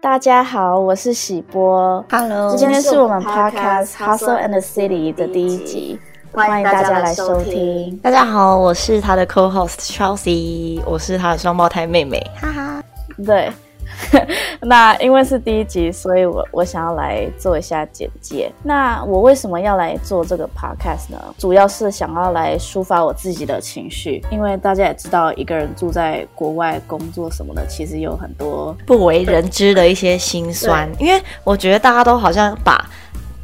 大家好，我是喜波。Hello，今天是我们 Podcast Hustle and the City 的第一集，欢迎大家来收听。大家好，我是他的 co-host Chelsea，我是他的双胞胎妹妹，哈哈。对，那因为是第一集，所以我我想要来做一下简介。那我为什么要来做这个 podcast 呢？主要是想要来抒发我自己的情绪，因为大家也知道，一个人住在国外工作什么的，其实有很多不为人知的一些心酸，因为我觉得大家都好像把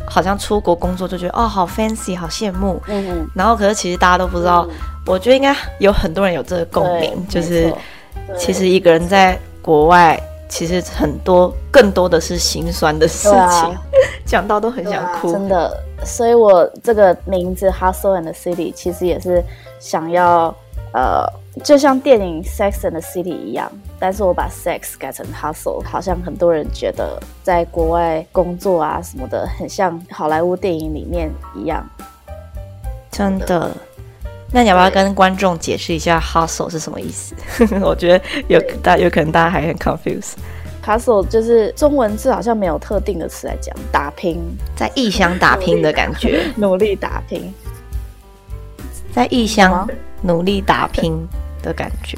好像出国工作就觉得哦好 fancy 好羡慕，嗯嗯，然后可是其实大家都不知道，我觉得应该有很多人有这个共鸣，就是其实一个人在国外，其实很多更多的是心酸的事情，讲到都很想哭。真的，所以我这个名字 Hustle and the City 其实也是想要呃，就像电影 Sex and the City 一样，但是我把 Sex 改成 Hustle，好像很多人觉得在国外工作啊什么的，很像好莱坞电影里面一样。真的。那你要不要跟观众解释一下 hustle 是什么意思？我觉得有大有可能大家还很 confused。Hustle 就是中文字好像没有特定的词来讲，打拼、在异乡打拼的感觉，努力打拼。在异乡努力打拼的感觉。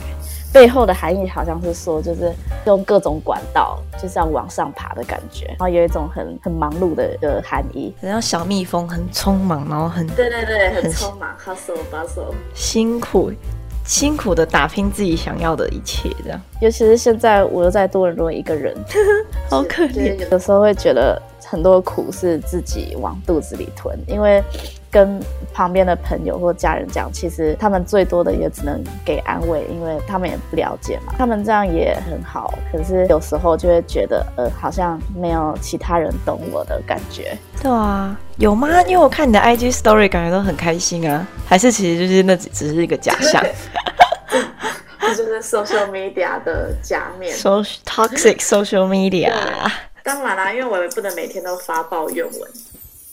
背后的含义好像是说，就是用各种管道，就是要往上爬的感觉，然后有一种很很忙碌的的含义。好像小蜜蜂很匆忙，然后很对对对，很匆忙，hustle bustle。辛苦，辛苦的打拼自己想要的一切，这样尤其是现在我又在多伦多一个人，好可怜。有时候会觉得很多苦是自己往肚子里吞，因为跟旁边的朋友或家人讲，其实他们最多的也只能给安慰，因为他们也不了解嘛。他们这样也很好，可是有时候就会觉得，呃，好像没有其他人懂我的感觉。对啊，有吗？因为我看你的 IG story，感觉都很开心啊。还是其实就是那只只是一个假象这就是 social media 的假面。，so toxic social media。当然啦，因为我也不能每天都发抱怨文。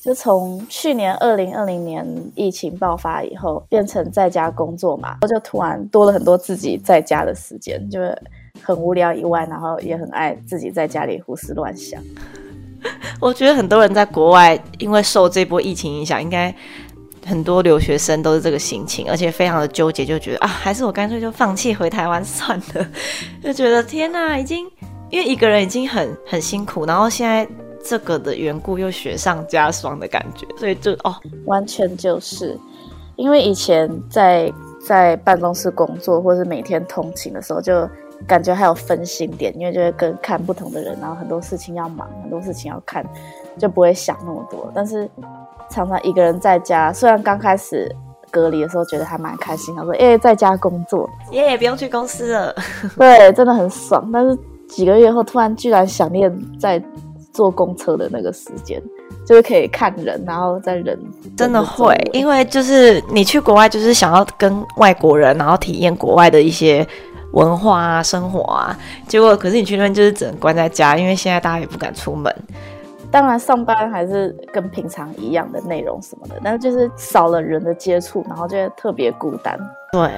就从去年二零二零年疫情爆发以后，变成在家工作嘛，我就突然多了很多自己在家的时间，就是很无聊以外，然后也很爱自己在家里胡思乱想。我觉得很多人在国外，因为受这波疫情影响，应该很多留学生都是这个心情，而且非常的纠结，就觉得啊，还是我干脆就放弃回台湾算了，就觉得天哪，已经因为一个人已经很很辛苦，然后现在这个的缘故又雪上加霜的感觉，所以就哦，完全就是因为以前在在办公室工作，或是每天通勤的时候，就感觉还有分心点，因为就会跟看不同的人，然后很多事情要忙，很多事情要看，就不会想那么多。但是常常一个人在家，虽然刚开始隔离的时候觉得还蛮开心他，说哎、在家工作，耶、不用去公司了，对，真的很爽。但是几个月后，突然居然想念在坐公车的那个时间，就是可以看人，然后在人真的会，因为就是你去国外，就是想要跟外国人，然后体验国外的一些文化啊、生活啊。结果可是你去那边就是只能关在家，因为现在大家也不敢出门。当然上班还是跟平常一样的内容什么的，但是就是少了人的接触，然后就会特别孤单。对，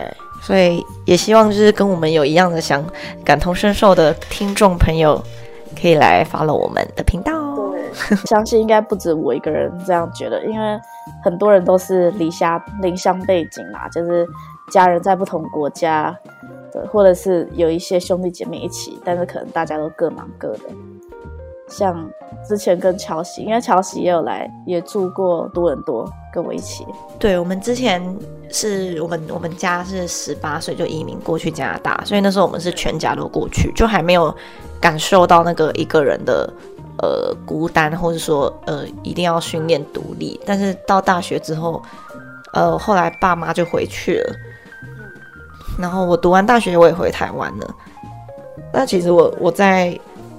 所以也希望就是跟我们有一样的想感同身受的听众朋友，可以来 follow 我们的频道哦。对，相信应该不止我一个人这样觉得，因为很多人都是离乡离乡背景嘛，就是家人在不同国家，对，或者是有一些兄弟姐妹一起，但是可能大家都各忙各的。像之前跟乔喜，因为乔喜也有来，也住过多伦多，跟我一起。对，我们之前是我们我们家是十八岁就移民过去加拿大，所以那时候我们是全家都过去，就还没有感受到那个一个人的呃孤单，或者说呃一定要训练独立。但是到大学之后，呃后来爸妈就回去了，然后我读完大学我也回台湾了。那其实我我在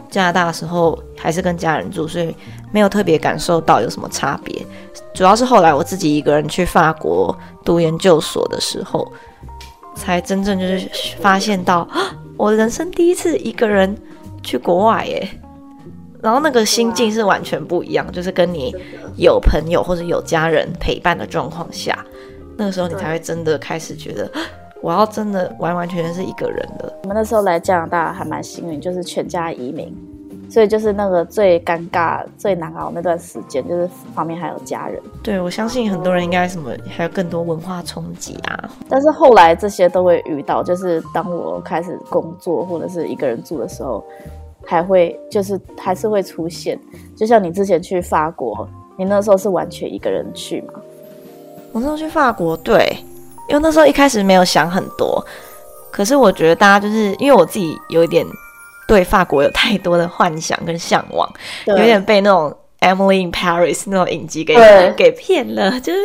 加拿大的时候还是跟家人住，所以没有特别感受到有什么差别。主要是后来我自己一个人去法国读研究所的时候，才真正就是发现到，啊 我人生第一次一个人去国外耶。然后那个心境是完全不一样，就是跟你有朋友或者有家人陪伴的状况下，那个时候你才会真的开始觉得，啊我要真的完完全全是一个人了。我们那时候来加拿大还蛮幸运，就是全家移民，所以就是那个最尴尬、最难熬那段时间，就是旁边还有家人。对，我相信很多人应该什么还有更多文化冲击啊。但是后来这些都会遇到，就是当我开始工作或者是一个人住的时候，还会就是还是会出现。就像你之前去法国，你那时候是完全一个人去吗？我那时候去法国，对，因为那时候一开始没有想很多，可是我觉得大家就是因为我自己有一点。对法国有太多的幻想跟向往，有点被那种《Emily in Paris》那种影集给给骗了，就是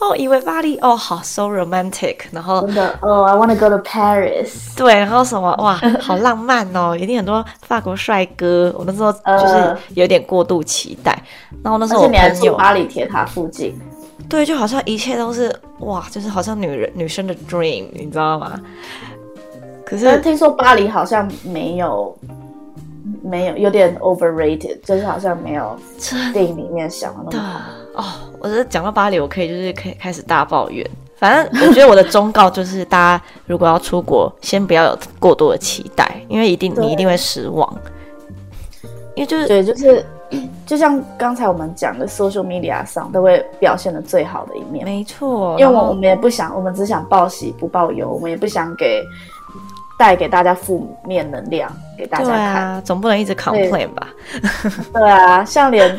哦，以为巴黎哦好 so romantic，然后真的哦，I want to go to Paris，对，然后什么哇，好浪漫哦，一定很多法国帅哥，我那时候就是有点过度期待，然后那时候我朋友巴黎铁塔附近，对，就好像一切都是哇，就是好像女人女生的 dream，你知道吗？可是听说巴黎好像没有，没有有点 overrated，就是好像没有电影里面想的那么好。哦，我觉得讲到巴黎，我可以就是可以开始大抱怨。反正我觉得我的忠告就是，大家如果要出国，先不要有过多的期待，因为一定你一定会失望。因为就是对，就是就像刚才我们讲的，social media 上都会表现的最好的一面。没错，因为我我们也不想，我们只想报喜不报忧，我们也不想给。带给大家负面能量给大家看，总不能一直 complain 吧？对啊，像连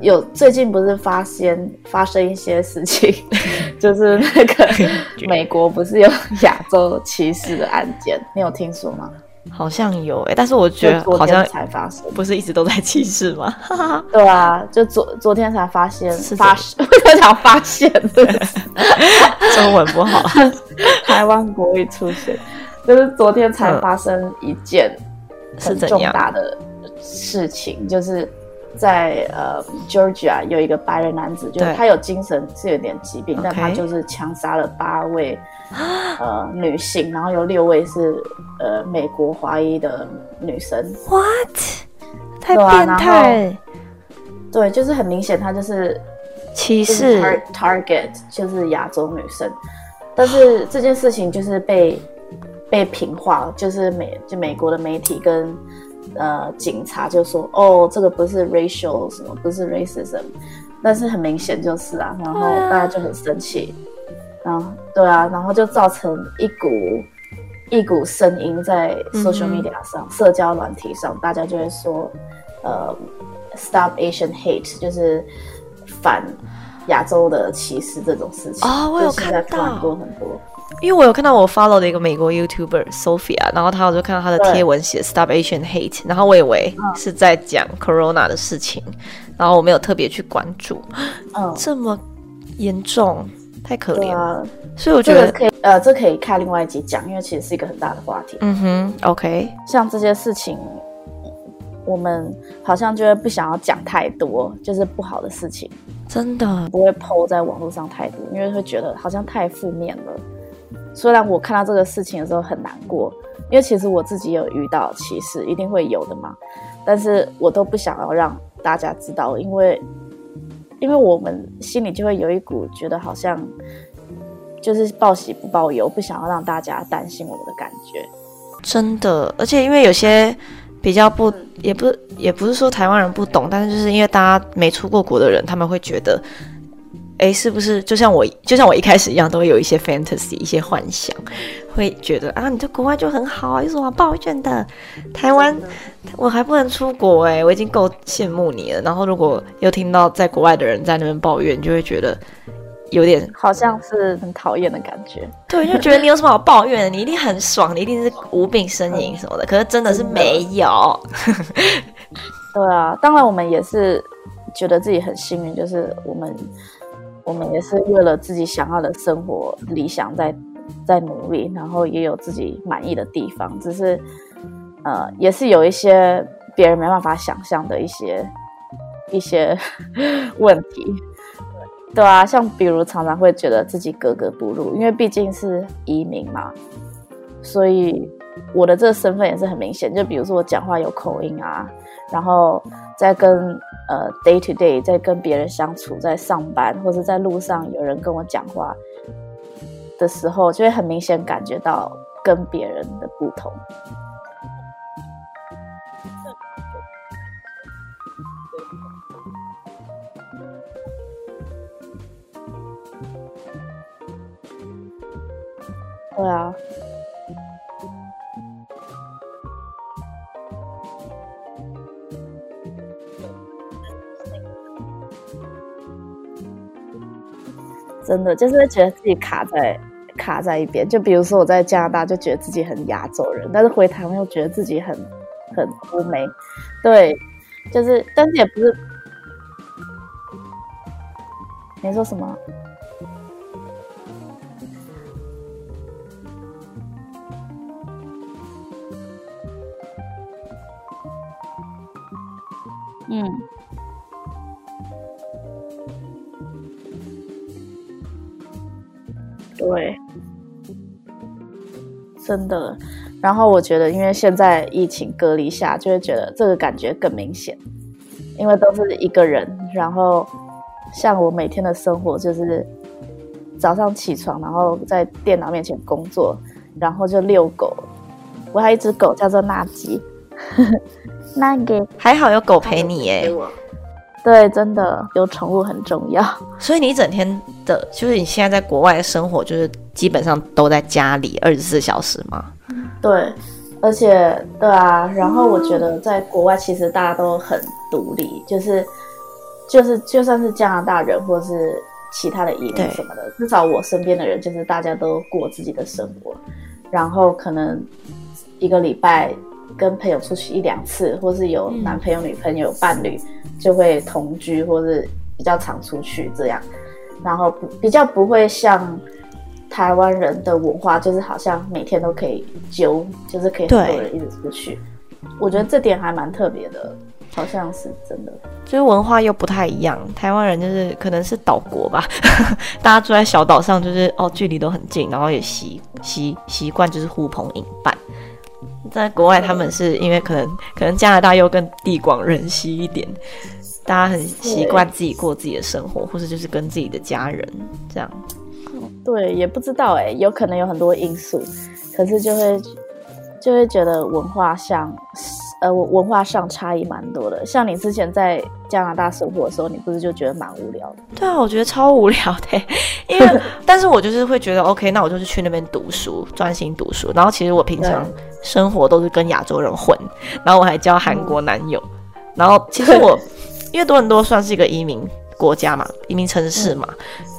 有最近不是发现发生一些事情，就是那个 美国不是有亚洲歧视的案件，你有听说吗？好像有哎，但是我觉得好像才发生，不是一直都在歧视吗？对啊，就昨昨天才发现，发为什么发现？中文不好，台湾国语出现。就是昨天才发生一件很重大的事情，就是在呃 Georgia 有一个白人男子，就是他有精神是有点疾病，但他就是枪杀了八位 呃女性，然后有六位是呃美国华裔的女生。What？太变态！对，就是很明显，他就是歧视 target，就是亚洲女生。但是这件事情就是被。被平化，就是美就美国的媒体跟呃警察就说，哦，这个不是 racial 什么，不是 racism，但是很明显就是啊，然后大家就很生气，然后对啊，然后就造成一股一股声音在 social media 上，社交软体上，大家就会说，呃，stop Asian hate，就是反亚洲的歧视这种事情啊，我有看到很多很多。因为我有看到我 follow 的一个美国 YouTuber Sophia，然后他我就看到他的贴文写 Stop Asian Hate，然后我以为是在讲 Corona 的事情，然后我没有特别去关注，嗯，这么严重，太可怜。了，所以我觉得可以，呃，这可以开另外一集讲，因为其实是一个很大的话题。嗯哼，OK，像这些事情，我们好像就会不想要讲太多，就是不好的事情，真的。不会 PO 在网络上太多，因为会觉得好像太负面了。虽然我看到这个事情的时候很难过，因为其实我自己有遇到歧视，一定会有的嘛。但是我都不想要让大家知道，因为因为我们心里就会有一股觉得好像就是报喜不报忧，不想要让大家担心我们的感觉。真的，而且因为有些比较不，也不也不是说台湾人不懂，但是就是因为大家没出过国的人，他们会觉得。哎，是不是就像我，就像我一开始一样，都会有一些 fantasy，一些幻想，会觉得啊，你在国外就很好啊，有什么抱怨的？台湾我还不能出国哎，我已经够羡慕你了。然后如果又听到在国外的人在那边抱怨，就会觉得有点好像是很讨厌的感觉。对，就觉得你有什么好抱怨的？你一定很爽，你一定是无病呻吟什么的。可是真的是没有。对啊，当然我们也是觉得自己很幸运，就是我们。我们也是为了自己想要的生活理想在在努力，然后也有自己满意的地方，只是呃，也是有一些别人没办法想象的一些一些 问题，对啊，像比如常常会觉得自己格格不入，因为毕竟是移民嘛，所以我的这个身份也是很明显，就比如说我讲话有口音啊，然后在跟。呃 day to day 在跟别人相处在上班或者在路上有人跟我讲话的时候就会很明显感觉到跟别人的不同。对啊。真的就是觉得自己卡在卡在一边。就比如说我在加拿大，就觉得自己很亚洲人，但是回台湾又觉得自己很很欧美。对，就是，但是也不是。你说什么？嗯，对，真的。然后我觉得，因为现在疫情隔离下，就会觉得这个感觉更明显，因为都是一个人。然后，像我每天的生活就是早上起床，然后在电脑面前工作，然后就遛狗。我还有一只狗叫做纳吉。那个还好有狗陪你耶，对，真的有宠物很重要。所以你一整天的，就是你现在在国外的生活，就是基本上都在家里二十四小时吗？对，而且对啊，然后我觉得在国外其实大家都很独立，就是就是就算是加拿大人或是其他的移民什么的，至少我身边的人就是大家都过自己的生活，然后可能一个礼拜。跟朋友出去一两次，或是有男朋友、女朋友、伴侣，就会同居，或是比较常出去这样。然后不比较不会像台湾人的文化，就是好像每天都可以揪，就是可以很多人一直出去。我觉得这点还蛮特别的，好像是真的。就是文化又不太一样，台湾人就是可能是岛国吧，大家住在小岛上，就是哦距离都很近，然后也习习习惯就是呼朋引伴。在国外，他们是因为可能可能加拿大又更地广人稀一点，大家很习惯自己过自己的生活，或者就是跟自己的家人这样。对，也不知道哎，有可能有很多因素，可是就会就会觉得文化上呃文化上差异蛮多的。像你之前在加拿大生活的时候，你不是就觉得蛮无聊的？对啊，我觉得超无聊的，因为但是我就是会觉得 OK，那我就是去那边读书，专心读书。然后其实我平常。生活都是跟亚洲人混，然后我还交韩国男友，然后其实我 因为多伦多算是一个移民国家嘛，移民城市嘛，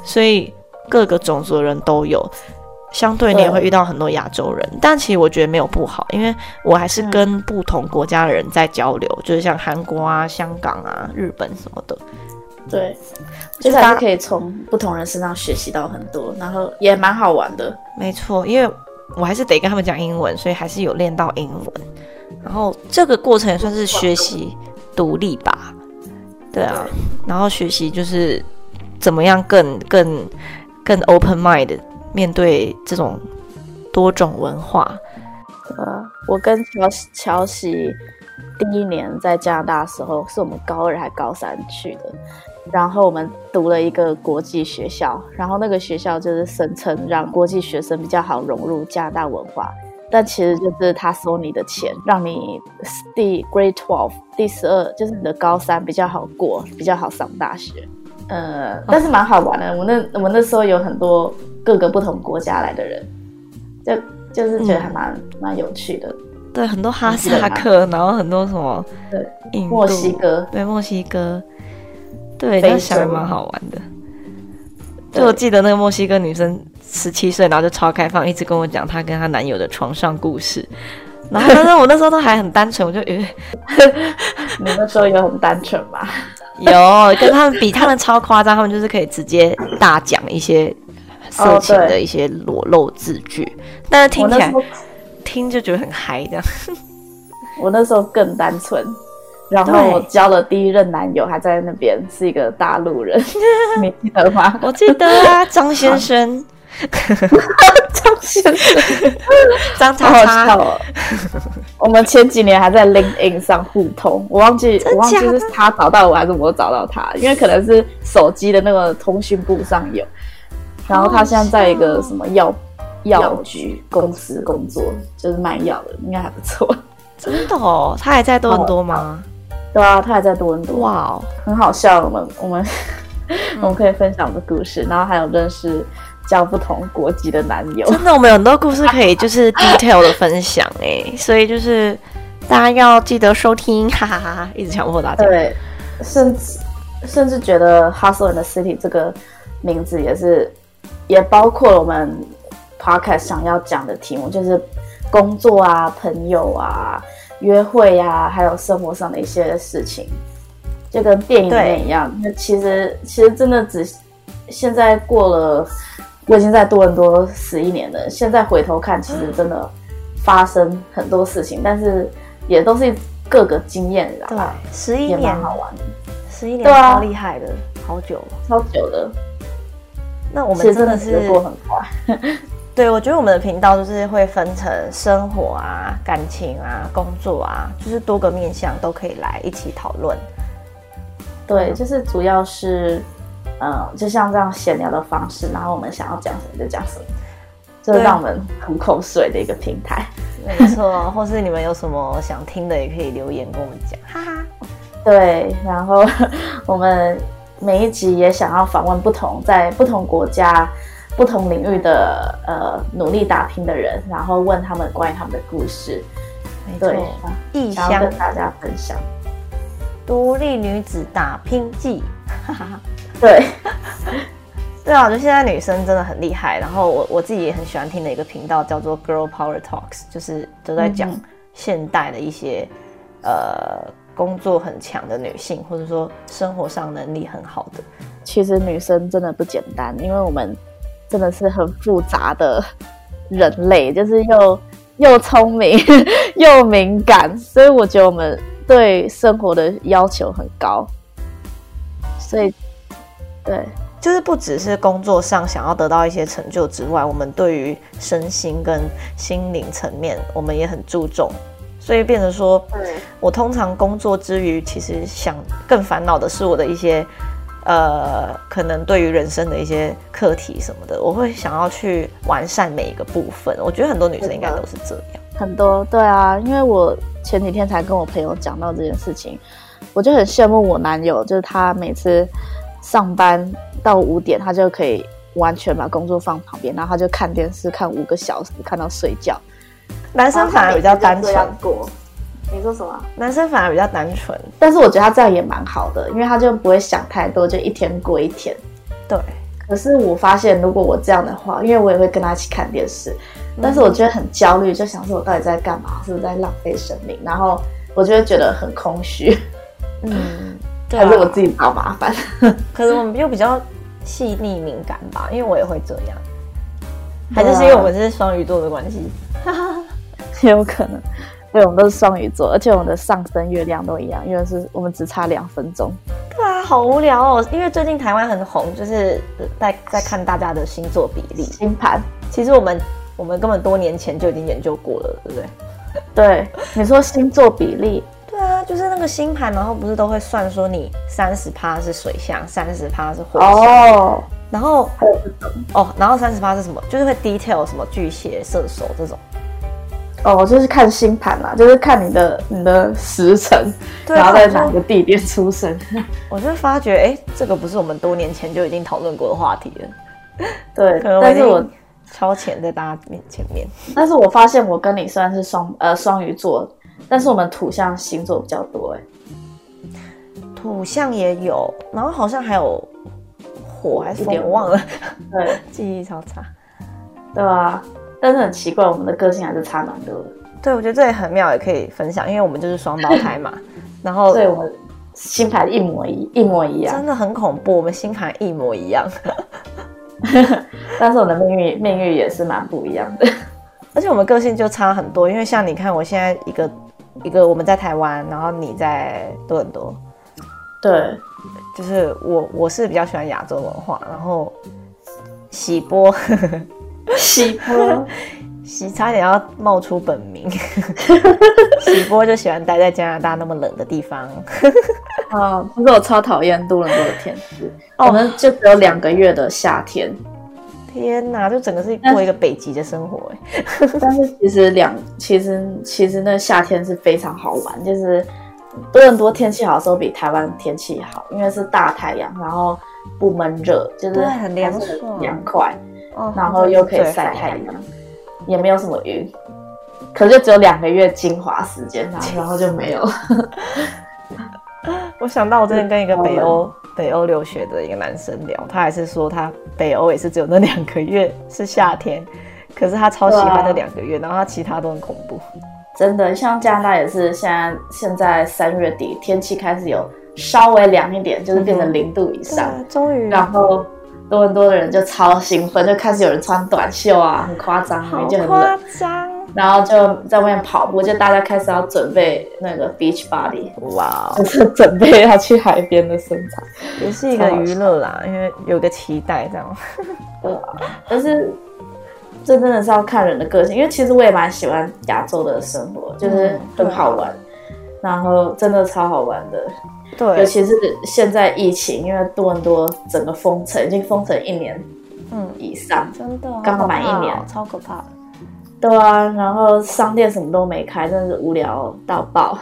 所以各个种族的人都有，相对你也会遇到很多亚洲人，但其实我觉得没有不好，因为我还是跟不同国家的人在交流，就是像韩国啊、香港啊、日本什么的，对，就是还是可以从不同人身上学习到很多，然后也蛮好玩的，没错，因为。我还是得跟他们讲英文，所以还是有练到英文。然后这个过程也算是学习独立吧，对啊。然后学习就是怎么样更更更 open mind 面对这种多种文化。呃，我跟乔乔喜第一年在加拿大的时候，是我们高二还高三去的。然后我们读了一个国际学校，然后那个学校就是声称让国际学生比较好融入加拿大文化，但其实就是他收你的钱，让你第 Grade Twelve 第十二就是你的高三比较好过，比较好上大学。呃，但是蛮好玩的。我那我们那时候有很多各个不同国家来的人，就就是觉得还蛮蛮有趣的。对，很多哈萨克，然后很多什么对墨西哥，对墨西哥。对，那想的蛮好玩的。就我记得那个墨西哥女生十七岁，然后就超开放，一直跟我讲她跟她男友的床上故事。然后，但是我那时候都还很单纯，我就以为 你那时候也很单纯吧？有，跟他们比，他们超夸张，他们就是可以直接大讲一些色情的一些裸露字句，但是听起来听就觉得很嗨这样。我那时候更单纯。然后我交了第一任男友，还在那边是一个大陆人，你记得吗？我记得啊，张先生，张先生，张 叉叉。我们前几年还在 LinkedIn 上互通，我忘记我忘记是他找到我还是我找到他，因为可能是手机的那个通讯簿上有。然后他现在在一个什么药药局公司工作，就是卖药的，应该还不错。真的哦，他还在多伦多吗？对啊，他还在多伦多。哇哦，很好笑。我们 我们我们可以分享的故事，然后还有认识交不同国籍的男友。真的，我们有很多故事可以就是 detail 的分享哎，所以就是大家要记得收听，哈 哈哈哈！一直强迫大家。对，甚至甚至觉得 Hustle in the City 这个名字也是，也包括了我们 podcast 想要讲的题目，就是工作啊、朋友啊、约会呀，还有生活上的一些事情。就跟电影里面一样，那其实其实真的只现在过了，我已经在多伦多十一年了。现在回头看，其实真的发生很多事情，但是也都是各个经验啦。对，十一年好玩，十一年超厉害的，好久，超久的。那我们真的是过很快。对，我觉得我们的频道就是会分成生活啊、感情啊、工作啊，就是多个面向都可以来一起讨论。对，就是主要是，嗯，就像这样闲聊的方式，然后我们想要讲什么就讲什么，就是让我们很口水的一个平台。没错，或是你们有什么想听的，也可以留言跟我们讲，哈哈。对，然后我们每一集也想要访问不同在不同国家、不同领域的呃努力打拼的人，然后问他们关于他们的故事。没错，异乡跟大家分享。独立女子打拼记，对，对啊，我觉得现在女生真的很厉害。然后我我自己也很喜欢听的一个频道叫做 Girl Power Talks，就是都在讲现代的一些呃工作很强的女性，或者说生活上能力很好的。其实女生真的不简单，因为我们真的是很复杂的人类，就是又又聪明 又敏感，所以我觉得我们。对生活的要求很高，所以，对，就是不只是工作上想要得到一些成就之外，我们对于身心跟心灵层面，我们也很注重。所以变成说，我通常工作之余，其实想更烦恼的是我的一些，呃，可能对于人生的一些课题什么的，我会想要去完善每一个部分。我觉得很多女生应该都是这样。很多对啊，因为我前几天才跟我朋友讲到这件事情，我就很羡慕我男友，就是他每次上班到五点，他就可以完全把工作放旁边，然后他就看电视看五个小时，看到睡觉。男生反而比较单纯过。你说什么？男生反而比较单纯，但是我觉得他这样也蛮好的，因为他就不会想太多，就一天过一天。对。可是我发现，如果我这样的话，因为我也会跟他一起看电视。但是我觉得很焦虑，就想说我到底在干嘛？是不是在浪费生命？然后我就会觉得很空虚。嗯，还是我自己找麻烦。可是我们又比较细腻敏感吧，因为我也会这样。还是是因为我们是双鱼座的关系？也 有可能。对，我们都是双鱼座，而且我们的上升月亮都一样，因为是我们只差两分钟。对啊，好无聊哦。因为最近台湾很红，就是在在看大家的星座比例、星盘。其实我们。我们根本多年前就已经研究过了，对不对？对，你说星座比例，对啊，就是那个星盘，然后不是都会算说你三十趴是水象，三十趴是火象，哦，然后哦，然后三十趴是什么？就是会 detail 什么巨蟹、射手这种。哦，就是看星盘啦，就是看你的你的时辰，然后在哪个地点出生。我就发觉，哎，这个不是我们多年前就已经讨论过的话题了。对，但是我。超前在大家面前面，但是我发现我跟你虽然是双呃双鱼座，但是我们土象星座比较多哎，土象也有，然后好像还有火还是风我忘了，对，记忆超差，对啊，但是很奇怪，我们的个性还是差蛮多的。对，我觉得这也很妙，也可以分享，因为我们就是双胞胎嘛，然后对我们星盘一模一一模一样，真的很恐怖，我们星盘一模一样。但是我的命运命运也是蛮不一样的，而且我们个性就差很多。因为像你看，我现在一个一个我们在台湾，然后你在多伦多，对，就是我我是比较喜欢亚洲文化，然后喜波喜波喜差点要冒出本名，喜波就喜欢待在加拿大那么冷的地方。啊，其实我超讨厌多伦多的天气，我们就只有两个月的夏天。天哪，就整个是过一个北极的生活哎。但是其实两，其实其实那夏天是非常好玩，就是多伦多天气好的时候比台湾天气好，因为是大太阳，然后不闷热，就是很凉爽、凉快。哦然后又可以晒太阳，也没有什么云，可是就只有两个月精华时间，然 后然后就没有了。我想到我之前跟一个北欧 北欧留学的一个男生聊，他还是说他北欧也是只有那两个月是夏天，可是他超喜欢那两个月，然后他其他都很恐怖。真的，像加拿大也是，现在现在三月底天气开始有稍微凉一点，就是变成零度以上，对，终于然后多伦多的人就超兴奋，就开始有人穿短袖啊，很夸张，就很夸冷，张，然后就在外面跑步，就大家开始要准备那个 beach body，哇哦，就是准备要去海边的身材。也是一个娱乐啦，因为有个期待这样。对啊，但是这真的是要看人的个性，因为其实我也蛮喜欢亚洲的生活，就是嗯很好玩，然后真的超好玩的。对尤，其是现在疫情，因为多伦多整个封城，已经封城一年嗯，以上。真的刚好满一年超可怕的。对啊，然后商店什么都没开，真的是无聊到爆。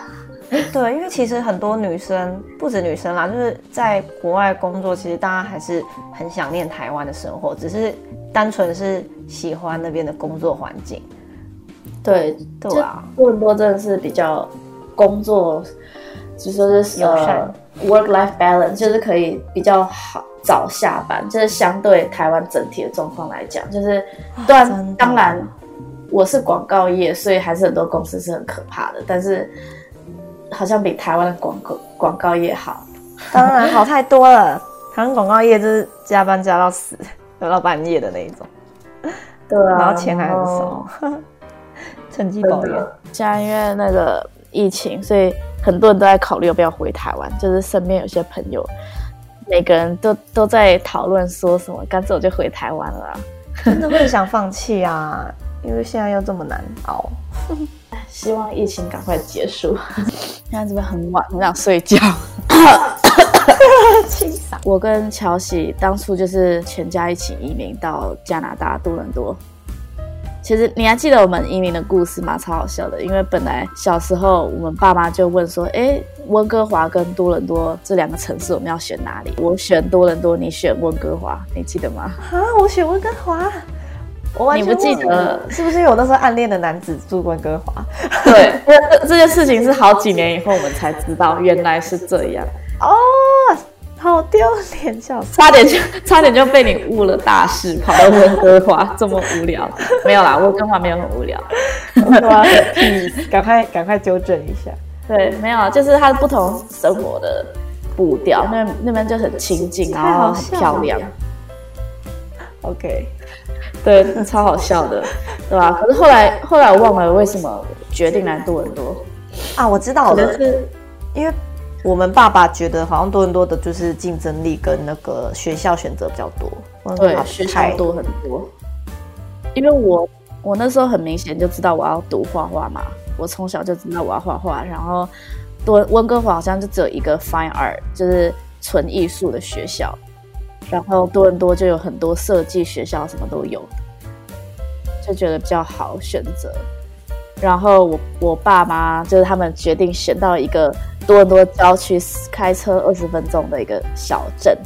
对，因为其实很多女生，不止女生啦，就是在国外工作，其实大家还是很想念台湾的生活，只是单纯是喜欢那边的工作环境，对，对啊，多伦多真的是比较工作，就说是呃 work life balance，就是可以比较好早下班，就是相对台湾整体的状况来讲，就是当然、当然我是广告业，所以还是很多公司是很可怕的，但是好像比台湾的广告广告业好。当然好太多了。台湾广告业就是加班加到死，加到半夜的那一种，对啊，然后钱还很少，趁机真抱怨。的，现在因为那个疫情，所以很多人都在考虑要不要回台湾。就是身边有些朋友，每个人都都在讨论说什么，干脆我就回台湾了啊、真的会想放弃啊，因为现在又这么难熬。希望疫情赶快结束。现在这边很晚，很想睡觉。清嗓。我跟乔喜当初就是全家一起移民到加拿大多伦多。其实你还记得我们移民的故事吗？超好笑的，因为本来小时候我们爸妈就问说：“哎，温哥华跟多伦多这两个城市我们要选哪里？”我选多伦多，你选温哥华，你记得吗？啊，我选温哥华，我完全你不记得是不是有那时候暗恋的男子住温哥华？对，这这件事情是好几年以后我们才知道，原来是这样，哦，好丢脸，笑死！差点就差点就被你误了大事，跑到温哥华这么无聊。没有啦，温哥华没有很无聊。赶快赶快纠正一下。对，没有，啊，就是它不同生活的步调，那那边就很亲近，然后很漂亮，OK，对，超好笑的，对吧？可是后来后来我忘了为什么决定来多伦多，啊，我知道了，因为我们爸爸觉得好像多伦多的就是竞争力跟那个学校选择比较多，对学校多很多，因为我我那时候很明显就知道我要读画画嘛，我从小就知道我要画画，然后多温哥华好像就只有一个 Fine Art，就是纯艺术的学校，然后多伦多就有很多设计学校，什么都有，就觉得比较好选择。然后我我爸妈就是他们决定选到一个多伦多郊区，开车二十分钟的一个小镇，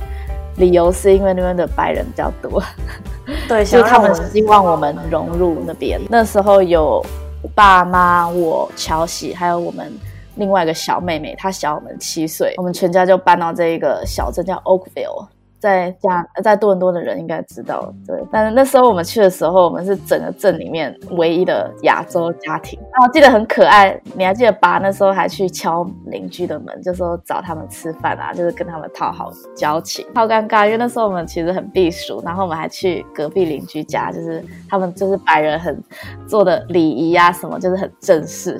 理由是因为那边的白人比较多。对，就是他们希望我们融入那边。那时候有爸妈、我、乔喜，还有我们另外一个小妹妹，她小我们七岁，我们全家就搬到这一个小镇叫 Oakville。在加在多伦多的人应该知道，对。但是那时候我们去的时候，我们是整个镇里面唯一的亚洲家庭。然后记得很可爱，你还记得爸那时候还去敲邻居的门，就说找他们吃饭啊，就是跟他们讨好交情。超尴尬，因为那时候我们其实很避暑，然后我们还去隔壁邻居家，就是他们就是白人很做的礼仪啊什么，就是很正式。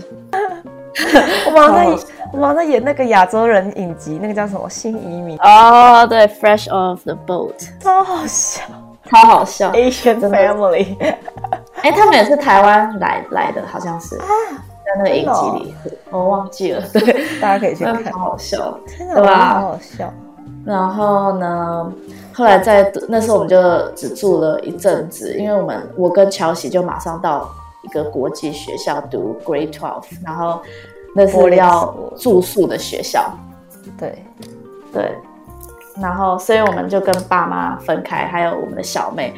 我们好像好在我们好像在演那个亚洲人影集，那个叫什么新移民，哦，对，Fresh off the boat，超好笑超好笑。，Asian family，哎，他们也是台湾来来的，好像是在那个影集里，我忘记了。对，大家可以去看真的超。好笑。天哪，对吧好好笑。然后呢，后来在那时候我们就只住了一阵子，因为我们我跟乔喜就马上到一个国际学校读 Grade Twelve，然后那是要住宿的学校，对，对。然后，所以我们就跟爸妈分开，还有我们的小妹。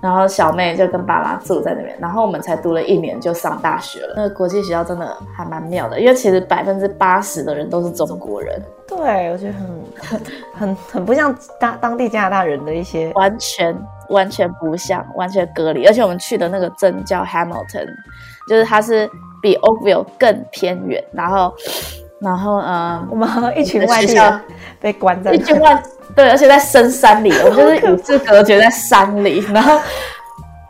然后小妹就跟爸妈住在那边，然后我们才读了一年就上大学了。那个国际学校真的还蛮妙的，因为其实百分之八十的人都是中国人，对我觉得很 很很很不像当当地加拿大人的一些，完全完全不像，完全隔离。而且我们去的那个镇叫 Hamilton，就是它是比 Oakville 更偏远，然后然后嗯，我们好像一群外校人被关在一群外，对，而且在深山里，我们就是与世隔绝在山里，然后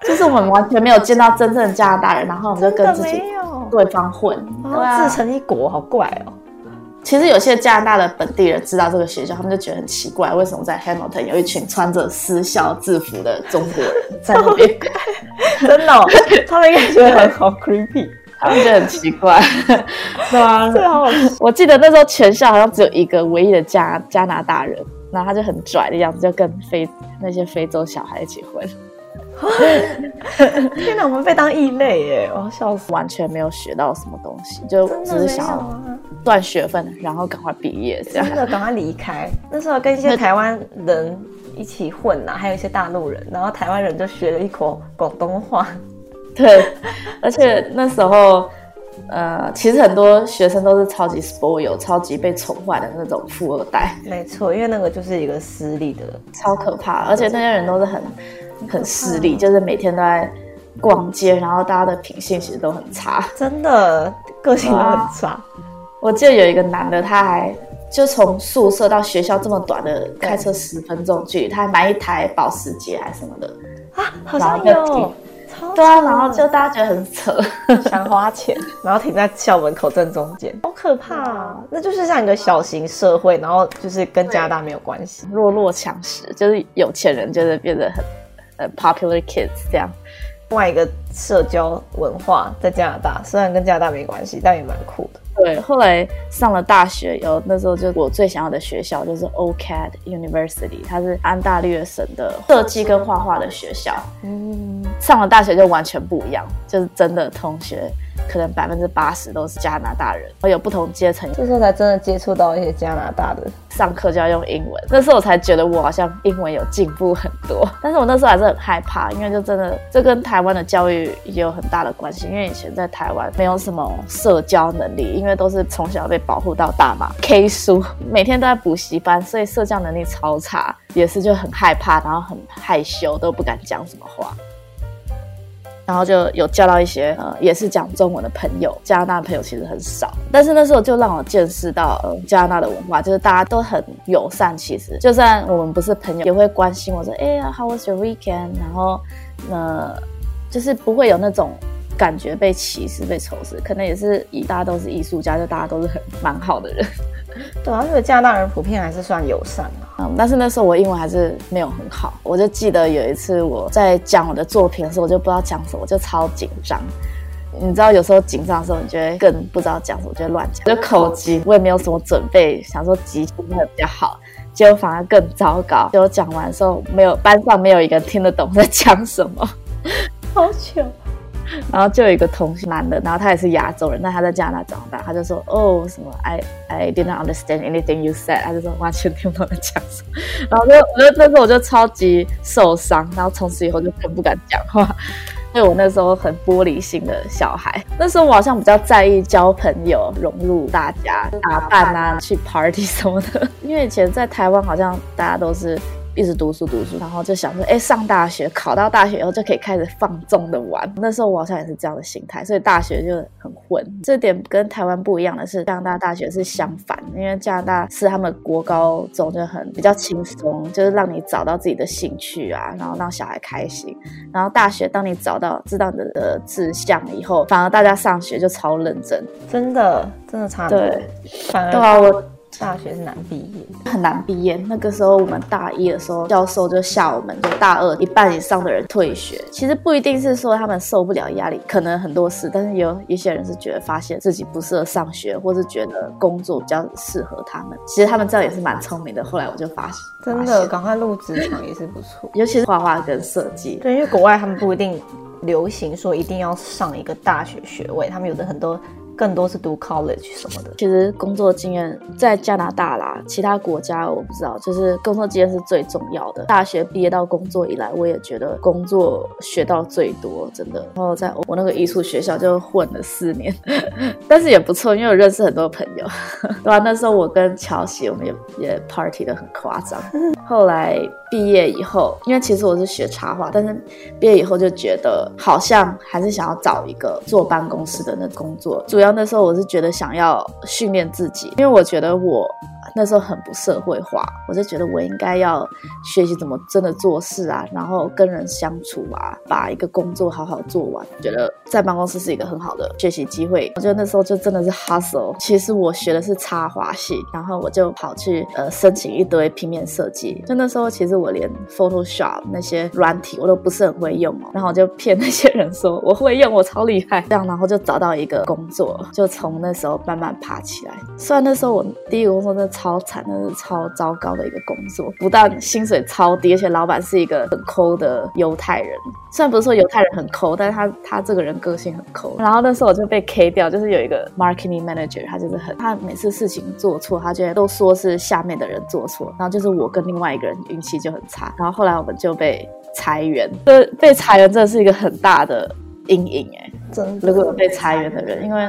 就是我们完全没有见到真正的加拿大人，然后我们就跟自己对方混，然对啊。后自成一国，好怪哦。其实有些加拿大的本地人知道这个学校，他们就觉得很奇怪，为什么在 Hamilton 有一群穿着私校制服的中国人在那边，真的、哦，他们应该觉得很好 creepy，他们觉得很奇怪，对啊。最好我记得那时候全校好像只有一个唯一的加加拿大人，然后他就很拽的样子，就跟非那些非洲小孩一起混，天哪，我们被当异类耶！我要笑死，完全没有学到什么东西，就只是想要啊，赚学分，然后赶快毕业这样真。的赶快离开。那时候跟一些台湾人一起混呐、还有一些大陆人，然后台湾人就学了一口广东话，对，而且那时候，呃，其实很多学生都是超级 spoil、超级被宠坏的那种富二代，没错，因为那个就是一个私立的，超可怕。而且那些人都是很很势利，就是每天都在逛街，然后大家的品性其实都很差。真的个性都很差。我记得有一个男的，他还就从宿舍到学校这么短的开车十分钟距离，他还买一台保时捷还是什么的。啊，好像有，超对啊，然后就大家觉得很扯。想花钱，然后停在校门口正中间，好可怕啊！那就是像一个小型社会，然后就是跟加拿大没有关系。弱肉强食，就是有钱人就是变得很呃 popular kids 这样。另外一个社交文化在加拿大，虽然跟加拿大没关系，但也蛮酷的。对，后来上了大学以后，那时候就我最想要的学校就是 OCAD University，它是安大略省的设计跟画画的学校。嗯，上了大学就完全不一样，就是真的同学可能百分之八十都是加拿大人，会有不同阶层，这时候才真的接触到一些加拿大的。上课就要用英文。那时候我才觉得我好像英文有进步很多，但是我那时候还是很害怕，因为就真的这跟台湾的教育也有很大的关系。因为以前在台湾没有什么社交能力，因为都是从小被保护到大嘛，K 书 每天都在补习班，所以社交能力超差，也是就很害怕，然后很害羞，都不敢讲什么话。然后就有交到一些呃，也是讲中文的朋友。加拿大朋友其实很少，但是那时候就让我见识到呃加拿大的文化，就是大家都很友善。其实就算我们不是朋友，也会关心我说：“哎呀，How was your weekend？” 然后呃，就是不会有那种感觉被歧视、被仇视。可能也是以大家都是艺术家，就大家都是很蛮好的人。对啊，因为加拿大人普遍还是算友善啊。嗯，但是那时候我英文还是没有很好，我就记得有一次我在讲我的作品的时候，我就不知道讲什么，我就超紧张。你知道有时候紧张的时候，你就会更不知道讲什么，就会乱讲，就口急。我也没有什么准备，想说即兴会比较好，结果反而更糟糕。结果讲完的时候，没有班上没有一个人听得懂我在讲什么。好糗。然后就有一个同学男的，然后他也是亚洲人，但他在加拿大长大，他就说哦什么 I I didn't understand anything you said，他就说完全听不懂在讲什么，然后就我就那时候我就超级受伤，然后从此以后就更不敢讲话。因为我那时候很玻璃心的小孩，那时候我好像比较在意交朋友、融入大家、打扮啊、去 party 什么的。因为以前在台湾好像大家都是一直读书读书，然后就想说，哎，上大学，考到大学以后就可以开始放纵的玩。那时候我好像也是这样的心态，所以大学就很混。这点跟台湾不一样的是，加拿大大学是相反，因为加拿大是他们国高中就很比较轻松，就是让你找到自己的兴趣啊，然后让小孩开心。然后大学当你找到知道你的志向以后，反而大家上学就超认真。真的，真的差。对，反对啊，而我大学是难毕业。很难毕业。那个时候我们大一的时候，教授就吓我们，就大二一半以上的人退学。其实不一定是说他们受不了压力，可能很多事，但是有一些人是觉得发现自己不适合上学，或是觉得工作比较适合他们。其实他们这样也是蛮聪明的。后来我就发现，真的，赶快入职场也是不错。尤其是画画跟设计，对，因为国外他们不一定流行说一定要上一个大学学位，他们有的很多更多是读 college 什么的。其实工作经验在加拿大啦，其他国家我不知道，就是工作经验是最重要的。大学毕业到工作以来，我也觉得工作学到最多，真的。然后在我那个艺术学校就混了四年，但是也不错，因为我认识很多朋友。对吧？那时候我跟乔喜，我们也也 party 的很夸张。后来毕业以后，因为其实我是学插画，但是毕业以后就觉得好像还是想要找一个坐办公室的那工作。主要那时候我是觉得想要训练自己，因为我觉得我。那时候很不社会化，我就觉得我应该要学习怎么真的做事啊，然后跟人相处啊，把一个工作好好做完。觉得在办公室是一个很好的学习机会。我觉得那时候就真的是 hustle。其实我学的是插画系，然后我就跑去呃申请一堆平面设计。就那时候其实我连 Photoshop 那些软体我都不是很会用，然后我就骗那些人说我会用，我超厉害。这样然后就找到一个工作，就从那时候慢慢爬起来。虽然那时候我第一个工作真的。超惨，的是超糟糕的一个工作，不但薪水超低，而且老板是一个很抠的犹太人。虽然不是说犹太人很抠，但是他他这个人个性很抠。然后那时候我就被 K 掉，就是有一个 marketing manager，他就是很，他每次事情做错，他觉得都说是下面的人做错，然后就是我跟另外一个人运气就很差。然后后来我们就被裁员，这被裁员真的是一个很大的阴影哎，真的如果有被裁员的人，因为。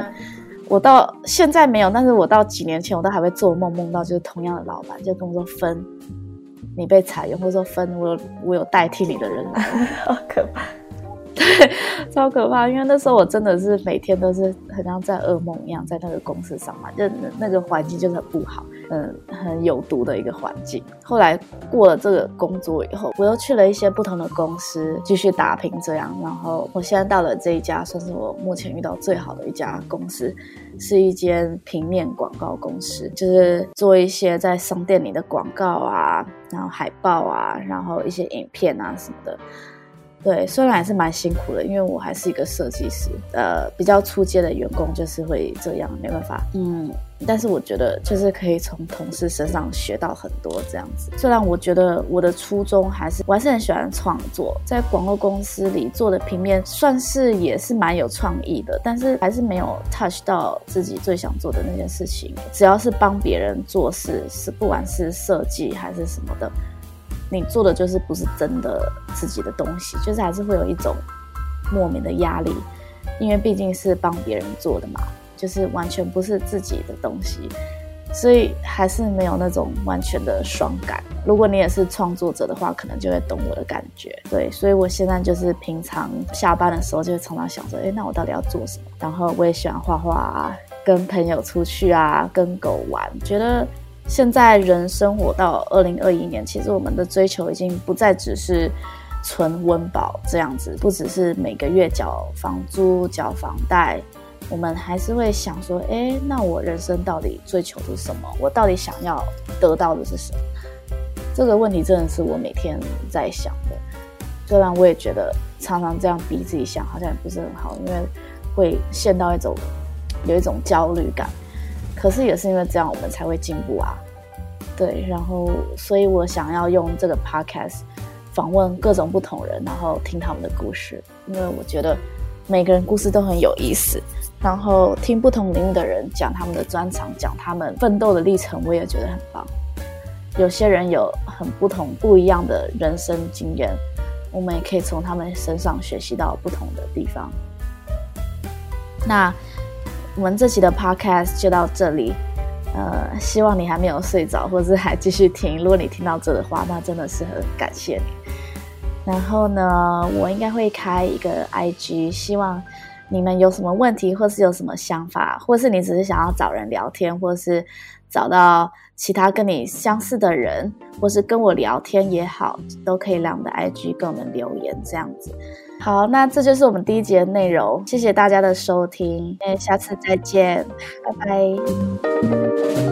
我到现在没有，但是我到几年前，我都还会做梦，梦到就是同样的老板就跟我说分，你被裁员，或者说分我有我有代替你的人来，好可怕。对，超可怕，因为那时候我真的是每天都是很像在噩梦一样，在那个公司上班，就那个环境就是很不好，嗯，很有毒的一个环境。后来过了这个工作以后，我又去了一些不同的公司继续打拼，这样，然后我现在到了这一家，算是我目前遇到最好的一家公司，是一间平面广告公司，就是做一些在商店里的广告啊，然后海报啊，然后一些影片啊什么的。对，虽然还是蛮辛苦的，因为我还是一个设计师，呃，比较初阶的员工就是会这样，没办法，嗯，但是我觉得就是可以从同事身上学到很多这样子。虽然我觉得我的初衷还是，我还是很喜欢创作，在广告公司里做的平面算是也是蛮有创意的，但是还是没有 touch 到自己最想做的那件事情。只要是帮别人做事，是不管是设计还是什么的。你做的就是不是真的自己的东西，就是还是会有一种莫名的压力，因为毕竟是帮别人做的嘛，就是完全不是自己的东西，所以还是没有那种完全的爽感。如果你也是创作者的话，可能就会懂我的感觉。对，所以我现在就是平常下班的时候，就会常常想着，哎，那我到底要做什么？然后我也喜欢画画啊，跟朋友出去啊，跟狗玩，觉得。现在人生活到二零二一年，其实我们的追求已经不再只是存温饱这样子，不只是每个月缴房租、缴房贷，我们还是会想说，哎，那我人生到底追求的是什么？我到底想要得到的是什么？这个问题真的是我每天在想的。虽然我也觉得常常这样逼自己想，好像也不是很好，因为会陷到一种有一种焦虑感。可是也是因为这样，我们才会进步啊。对，然后所以我想要用这个 podcast 访问各种不同人，然后听他们的故事，因为我觉得每个人故事都很有意思。然后听不同领域的人讲他们的专长，讲他们奋斗的历程，我也觉得很棒。有些人有很不同、不一样的人生经验，我们也可以从他们身上学习到不同的地方。那。我们这期的 podcast 就到这里，呃，希望你还没有睡着，或者是还继续听。如果你听到这的话，那真的是很感谢你。然后呢，我应该会开一个 IG，希望你们有什么问题，或是有什么想法，或是你只是想要找人聊天，或是找到其他跟你相似的人，或是跟我聊天也好，都可以来我们的 IG 跟我们留言，这样子。好，那这就是我们第一集的内容，谢谢大家的收听，那，下次再见，拜拜。